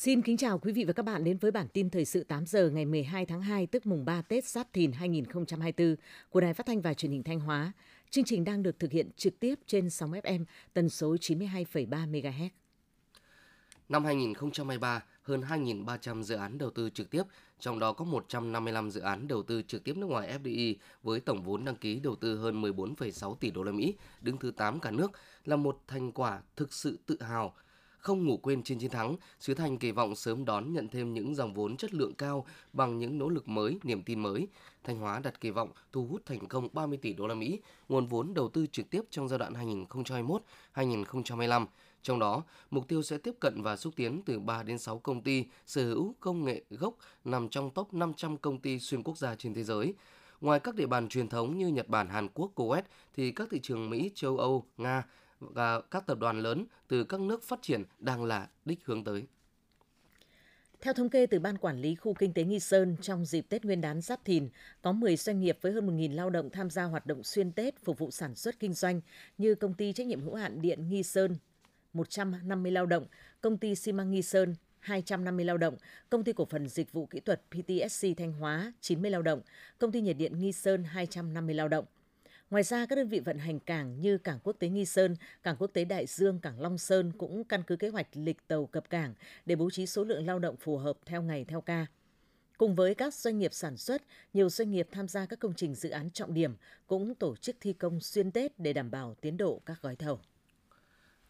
Xin kính chào quý vị và các bạn đến với bản tin thời sự 8 giờ ngày 12 tháng 2 tức mùng 3 Tết Giáp Thìn 2024 của Đài Phát thanh và Truyền hình Thanh Hóa. Chương trình đang được thực hiện trực tiếp trên sóng FM tần số 92,3 MHz. Năm 2023, hơn 2.300 dự án đầu tư trực tiếp, trong đó có 155 dự án đầu tư trực tiếp nước ngoài FDI với tổng vốn đăng ký đầu tư hơn 14,6 tỷ đô la Mỹ, đứng thứ 8 cả nước, là một thành quả thực sự tự hào – không ngủ quên trên chiến thắng, Sứ Thành kỳ vọng sớm đón nhận thêm những dòng vốn chất lượng cao bằng những nỗ lực mới, niềm tin mới. Thanh Hóa đặt kỳ vọng thu hút thành công 30 tỷ đô la Mỹ nguồn vốn đầu tư trực tiếp trong giai đoạn 2021-2025. Trong đó, mục tiêu sẽ tiếp cận và xúc tiến từ 3 đến 6 công ty sở hữu công nghệ gốc nằm trong top 500 công ty xuyên quốc gia trên thế giới. Ngoài các địa bàn truyền thống như Nhật Bản, Hàn Quốc, Kuwait thì các thị trường Mỹ, châu Âu, Nga, và các tập đoàn lớn từ các nước phát triển đang là đích hướng tới. Theo thống kê từ Ban Quản lý Khu Kinh tế Nghi Sơn, trong dịp Tết Nguyên đán Giáp Thìn, có 10 doanh nghiệp với hơn 1.000 lao động tham gia hoạt động xuyên Tết phục vụ sản xuất kinh doanh như Công ty Trách nhiệm hữu hạn Điện Nghi Sơn, 150 lao động, Công ty xi măng Nghi Sơn, 250 lao động, Công ty cổ phần dịch vụ kỹ thuật PTSC Thanh Hóa, 90 lao động, Công ty nhiệt điện Nghi Sơn, 250 lao động. Ngoài ra, các đơn vị vận hành cảng như Cảng Quốc tế Nghi Sơn, Cảng Quốc tế Đại Dương, Cảng Long Sơn cũng căn cứ kế hoạch lịch tàu cập cảng để bố trí số lượng lao động phù hợp theo ngày theo ca. Cùng với các doanh nghiệp sản xuất, nhiều doanh nghiệp tham gia các công trình dự án trọng điểm cũng tổ chức thi công xuyên Tết để đảm bảo tiến độ các gói thầu.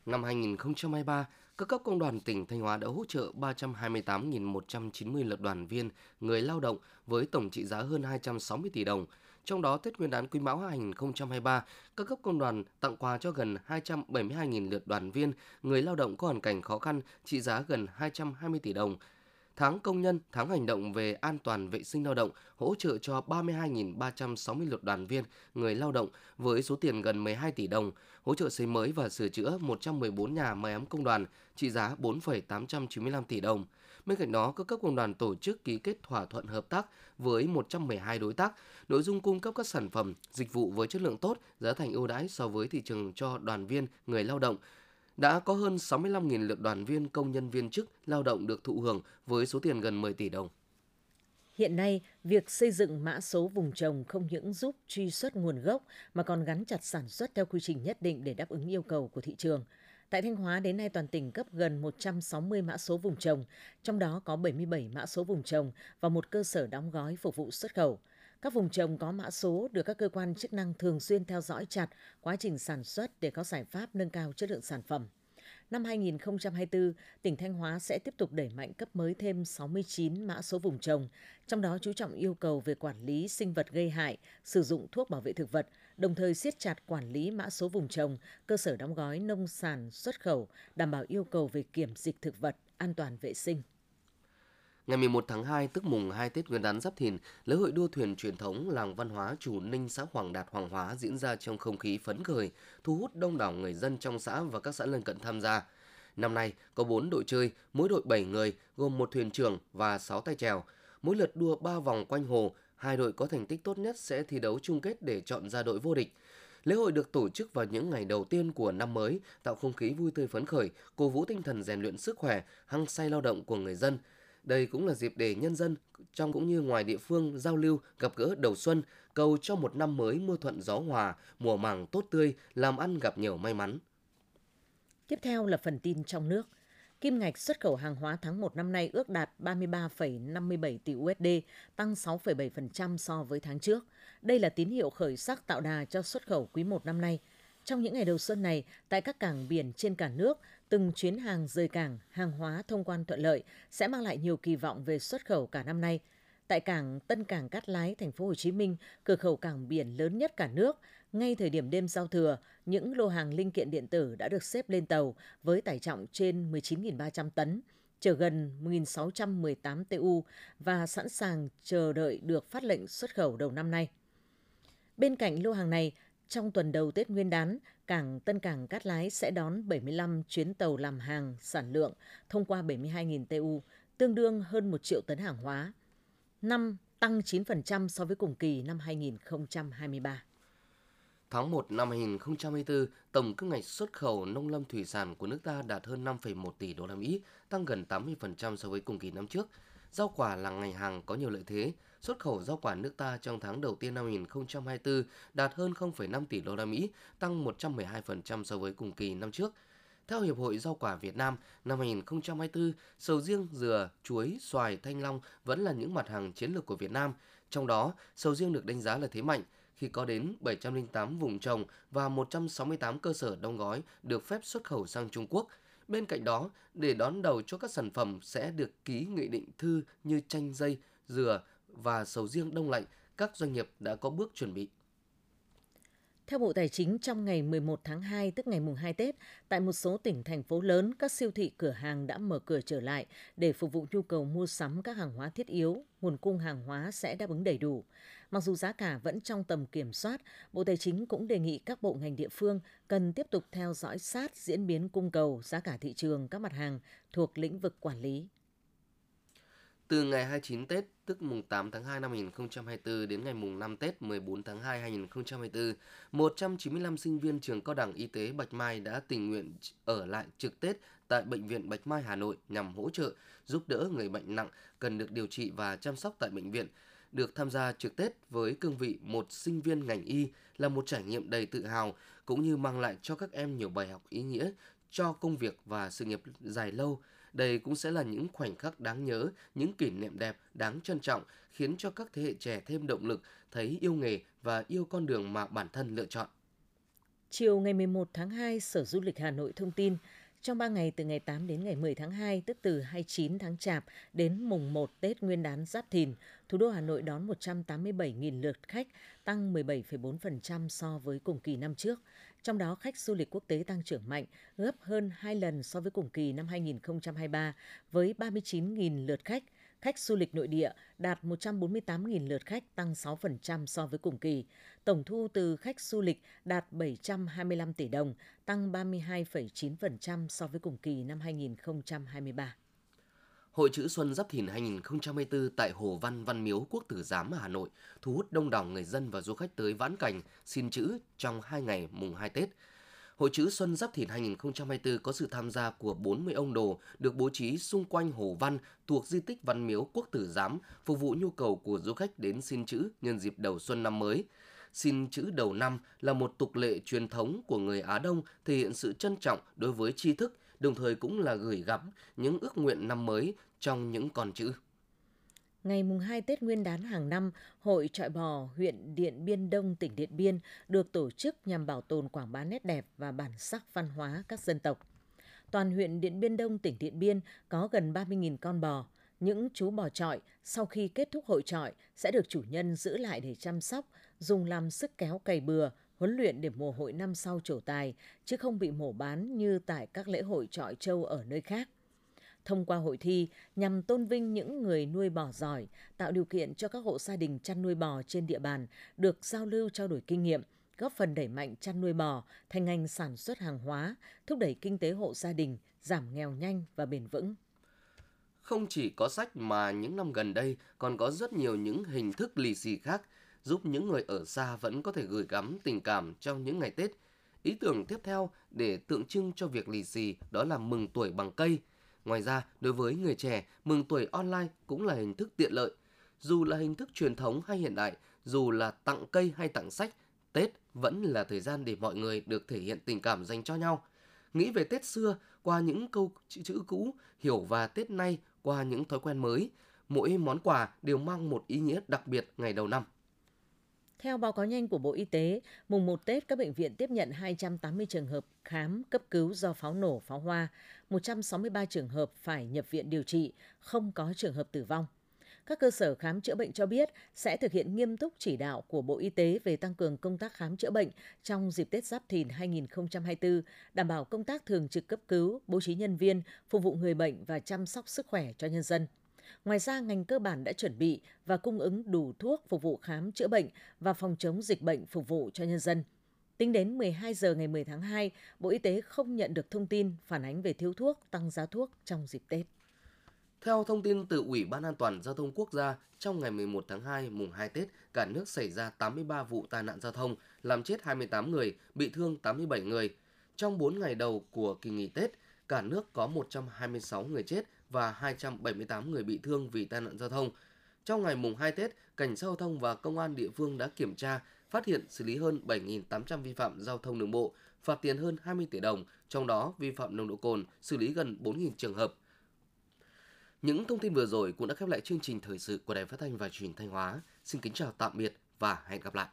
Năm 2023, các cấp công đoàn tỉnh Thanh Hóa đã hỗ trợ 328.190 lượt đoàn viên, người lao động với tổng trị giá hơn 260 tỷ đồng – trong đó, Tết Nguyên đán Quý Mão 2023, các cấp công đoàn tặng quà cho gần 272.000 lượt đoàn viên, người lao động có hoàn cảnh khó khăn trị giá gần 220 tỷ đồng. Tháng công nhân, tháng hành động về an toàn vệ sinh lao động hỗ trợ cho 32.360 lượt đoàn viên, người lao động với số tiền gần 12 tỷ đồng, hỗ trợ xây mới và sửa chữa 114 nhà máy ấm công đoàn trị giá 4,895 tỷ đồng. Bên cạnh đó, các cấp công đoàn tổ chức ký kết thỏa thuận hợp tác với 112 đối tác, nội dung cung cấp các sản phẩm, dịch vụ với chất lượng tốt, giá thành ưu đãi so với thị trường cho đoàn viên, người lao động. Đã có hơn 65.000 lượt đoàn viên, công nhân viên chức, lao động được thụ hưởng với số tiền gần 10 tỷ đồng. Hiện nay, việc xây dựng mã số vùng trồng không những giúp truy xuất nguồn gốc mà còn gắn chặt sản xuất theo quy trình nhất định để đáp ứng yêu cầu của thị trường – Tại Thanh Hóa đến nay toàn tỉnh cấp gần 160 mã số vùng trồng, trong đó có 77 mã số vùng trồng và một cơ sở đóng gói phục vụ xuất khẩu. Các vùng trồng có mã số được các cơ quan chức năng thường xuyên theo dõi chặt quá trình sản xuất để có giải pháp nâng cao chất lượng sản phẩm. Năm 2024, tỉnh Thanh Hóa sẽ tiếp tục đẩy mạnh cấp mới thêm 69 mã số vùng trồng, trong đó chú trọng yêu cầu về quản lý sinh vật gây hại, sử dụng thuốc bảo vệ thực vật, đồng thời siết chặt quản lý mã số vùng trồng, cơ sở đóng gói nông sản xuất khẩu, đảm bảo yêu cầu về kiểm dịch thực vật, an toàn vệ sinh. Ngày 11 tháng 2 tức mùng 2 Tết Nguyên đán Giáp Thìn, lễ hội đua thuyền truyền thống làng văn hóa Chủ Ninh xã Hoàng Đạt Hoàng Hóa diễn ra trong không khí phấn khởi, thu hút đông đảo người dân trong xã và các xã lân cận tham gia. Năm nay có 4 đội chơi, mỗi đội 7 người, gồm một thuyền trưởng và 6 tay chèo. Mỗi lượt đua 3 vòng quanh hồ, hai đội có thành tích tốt nhất sẽ thi đấu chung kết để chọn ra đội vô địch. Lễ hội được tổ chức vào những ngày đầu tiên của năm mới, tạo không khí vui tươi phấn khởi, cổ vũ tinh thần rèn luyện sức khỏe, hăng say lao động của người dân. Đây cũng là dịp để nhân dân trong cũng như ngoài địa phương giao lưu, gặp gỡ đầu xuân, cầu cho một năm mới mưa thuận gió hòa, mùa màng tốt tươi, làm ăn gặp nhiều may mắn. Tiếp theo là phần tin trong nước. Kim ngạch xuất khẩu hàng hóa tháng 1 năm nay ước đạt 33,57 tỷ USD, tăng 6,7% so với tháng trước. Đây là tín hiệu khởi sắc tạo đà cho xuất khẩu quý 1 năm nay. Trong những ngày đầu xuân này, tại các cảng biển trên cả nước, từng chuyến hàng rời cảng, hàng hóa thông quan thuận lợi sẽ mang lại nhiều kỳ vọng về xuất khẩu cả năm nay. Tại cảng Tân Cảng Cát Lái, thành phố Hồ Chí Minh, cửa khẩu cảng biển lớn nhất cả nước, ngay thời điểm đêm giao thừa, những lô hàng linh kiện điện tử đã được xếp lên tàu với tải trọng trên 19.300 tấn, chở gần 1.618 TU và sẵn sàng chờ đợi được phát lệnh xuất khẩu đầu năm nay. Bên cạnh lô hàng này, trong tuần đầu Tết Nguyên đán, cảng Tân Cảng Cát Lái sẽ đón 75 chuyến tàu làm hàng sản lượng thông qua 72.000 TU, tương đương hơn 1 triệu tấn hàng hóa. Năm tăng 9% so với cùng kỳ năm 2023. Tháng 1 năm 2024, tổng kim ngạch xuất khẩu nông lâm thủy sản của nước ta đạt hơn 5,1 tỷ đô la Mỹ, tăng gần 80% so với cùng kỳ năm trước. Rau quả là ngành hàng có nhiều lợi thế. Xuất khẩu rau quả nước ta trong tháng đầu tiên năm 2024 đạt hơn 0,5 tỷ đô la Mỹ, tăng 112% so với cùng kỳ năm trước. Theo Hiệp hội Rau quả Việt Nam, năm 2024, sầu riêng, dừa, chuối, xoài, thanh long vẫn là những mặt hàng chiến lược của Việt Nam. Trong đó, sầu riêng được đánh giá là thế mạnh khi có đến 708 vùng trồng và 168 cơ sở đông gói được phép xuất khẩu sang Trung Quốc. Bên cạnh đó, để đón đầu cho các sản phẩm sẽ được ký nghị định thư như chanh dây, dừa và sầu riêng đông lạnh, các doanh nghiệp đã có bước chuẩn bị. Theo Bộ Tài chính, trong ngày 11 tháng 2, tức ngày mùng 2 Tết, tại một số tỉnh, thành phố lớn, các siêu thị cửa hàng đã mở cửa trở lại để phục vụ nhu cầu mua sắm các hàng hóa thiết yếu, nguồn cung hàng hóa sẽ đáp ứng đầy đủ. Mặc dù giá cả vẫn trong tầm kiểm soát, Bộ Tài chính cũng đề nghị các bộ ngành địa phương cần tiếp tục theo dõi sát diễn biến cung cầu, giá cả thị trường các mặt hàng thuộc lĩnh vực quản lý. Từ ngày 29 Tết, tức mùng 8 tháng 2 năm 2024 đến ngày mùng 5 Tết 14 tháng 2 2024, 195 sinh viên trường cao đẳng y tế Bạch Mai đã tình nguyện ở lại trực Tết tại Bệnh viện Bạch Mai Hà Nội nhằm hỗ trợ, giúp đỡ người bệnh nặng cần được điều trị và chăm sóc tại bệnh viện. Được tham gia trực Tết với cương vị một sinh viên ngành y là một trải nghiệm đầy tự hào, cũng như mang lại cho các em nhiều bài học ý nghĩa cho công việc và sự nghiệp dài lâu, đây cũng sẽ là những khoảnh khắc đáng nhớ, những kỷ niệm đẹp, đáng trân trọng, khiến cho các thế hệ trẻ thêm động lực, thấy yêu nghề và yêu con đường mà bản thân lựa chọn. Chiều ngày 11 tháng 2, Sở Du lịch Hà Nội thông tin, trong 3 ngày từ ngày 8 đến ngày 10 tháng 2, tức từ 29 tháng Chạp đến mùng 1 Tết Nguyên đán Giáp Thìn, thủ đô Hà Nội đón 187.000 lượt khách, tăng 17,4% so với cùng kỳ năm trước. Trong đó, khách du lịch quốc tế tăng trưởng mạnh, gấp hơn 2 lần so với cùng kỳ năm 2023 với 39.000 lượt khách. Khách du lịch nội địa đạt 148.000 lượt khách, tăng 6% so với cùng kỳ. Tổng thu từ khách du lịch đạt 725 tỷ đồng, tăng 32,9% so với cùng kỳ năm 2023. Hội chữ Xuân Giáp Thìn 2024 tại Hồ Văn Văn Miếu Quốc Tử Giám Hà Nội thu hút đông đảo người dân và du khách tới vãn cảnh xin chữ trong 2 ngày mùng 2 Tết. Hội chữ Xuân Giáp Thìn 2024 có sự tham gia của 40 ông đồ được bố trí xung quanh Hồ Văn thuộc di tích Văn Miếu Quốc Tử Giám phục vụ nhu cầu của du khách đến xin chữ nhân dịp đầu xuân năm mới. Xin chữ đầu năm là một tục lệ truyền thống của người Á Đông thể hiện sự trân trọng đối với tri thức, đồng thời cũng là gửi gắm những ước nguyện năm mới trong những con chữ. Ngày mùng 2 Tết Nguyên đán hàng năm, Hội Trọi Bò huyện Điện Biên Đông tỉnh Điện Biên được tổ chức nhằm bảo tồn quảng bá nét đẹp và bản sắc văn hóa các dân tộc. Toàn huyện Điện Biên Đông tỉnh Điện Biên có gần 30.000 con bò. Những chú bò trọi sau khi kết thúc hội trọi sẽ được chủ nhân giữ lại để chăm sóc, dùng làm sức kéo cày bừa, huấn luyện để mùa hội năm sau trổ tài, chứ không bị mổ bán như tại các lễ hội trọi trâu ở nơi khác thông qua hội thi nhằm tôn vinh những người nuôi bò giỏi, tạo điều kiện cho các hộ gia đình chăn nuôi bò trên địa bàn được giao lưu trao đổi kinh nghiệm, góp phần đẩy mạnh chăn nuôi bò thành ngành sản xuất hàng hóa, thúc đẩy kinh tế hộ gia đình, giảm nghèo nhanh và bền vững. Không chỉ có sách mà những năm gần đây còn có rất nhiều những hình thức lì xì khác giúp những người ở xa vẫn có thể gửi gắm tình cảm trong những ngày Tết. Ý tưởng tiếp theo để tượng trưng cho việc lì xì đó là mừng tuổi bằng cây – Ngoài ra, đối với người trẻ, mừng tuổi online cũng là hình thức tiện lợi. Dù là hình thức truyền thống hay hiện đại, dù là tặng cây hay tặng sách, Tết vẫn là thời gian để mọi người được thể hiện tình cảm dành cho nhau. Nghĩ về Tết xưa qua những câu chữ cũ, hiểu và Tết nay qua những thói quen mới, mỗi món quà đều mang một ý nghĩa đặc biệt ngày đầu năm. Theo báo cáo nhanh của Bộ Y tế, mùng 1 Tết các bệnh viện tiếp nhận 280 trường hợp khám cấp cứu do pháo nổ, pháo hoa, 163 trường hợp phải nhập viện điều trị, không có trường hợp tử vong. Các cơ sở khám chữa bệnh cho biết sẽ thực hiện nghiêm túc chỉ đạo của Bộ Y tế về tăng cường công tác khám chữa bệnh trong dịp Tết Giáp Thìn 2024, đảm bảo công tác thường trực cấp cứu, bố trí nhân viên, phục vụ người bệnh và chăm sóc sức khỏe cho nhân dân. Ngoài ra, ngành cơ bản đã chuẩn bị và cung ứng đủ thuốc phục vụ khám chữa bệnh và phòng chống dịch bệnh phục vụ cho nhân dân. Tính đến 12 giờ ngày 10 tháng 2, Bộ Y tế không nhận được thông tin phản ánh về thiếu thuốc, tăng giá thuốc trong dịp Tết. Theo thông tin từ Ủy ban An toàn Giao thông Quốc gia, trong ngày 11 tháng 2 mùng 2 Tết, cả nước xảy ra 83 vụ tai nạn giao thông, làm chết 28 người, bị thương 87 người. Trong 4 ngày đầu của kỳ nghỉ Tết, cả nước có 126 người chết và 278 người bị thương vì tai nạn giao thông. Trong ngày mùng 2 Tết, cảnh sát giao thông và công an địa phương đã kiểm tra, phát hiện xử lý hơn 7.800 vi phạm giao thông đường bộ, phạt tiền hơn 20 tỷ đồng, trong đó vi phạm nồng độ cồn xử lý gần 4.000 trường hợp. Những thông tin vừa rồi cũng đã khép lại chương trình thời sự của Đài Phát thanh và Truyền thanh Hóa. Xin kính chào tạm biệt và hẹn gặp lại.